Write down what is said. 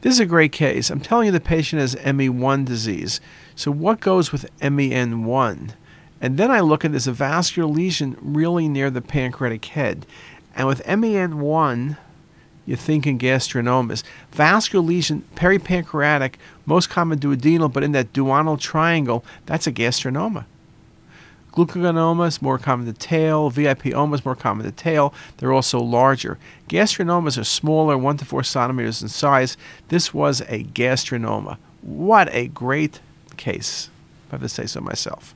This is a great case. I'm telling you the patient has MEN1 disease. So what goes with MEN1? And then I look at this a vascular lesion really near the pancreatic head. And with MEN1, you're thinking gastrinomas. Vascular lesion, peripancreatic, most common duodenal, but in that duodenal triangle, that's a gastrinoma. Glucagonoma more common to tail. VIPoma is more common to tail. They're also larger. Gastrinomas are smaller, 1 to 4 centimeters in size. This was a gastrinoma. What a great case, if I have to say so myself.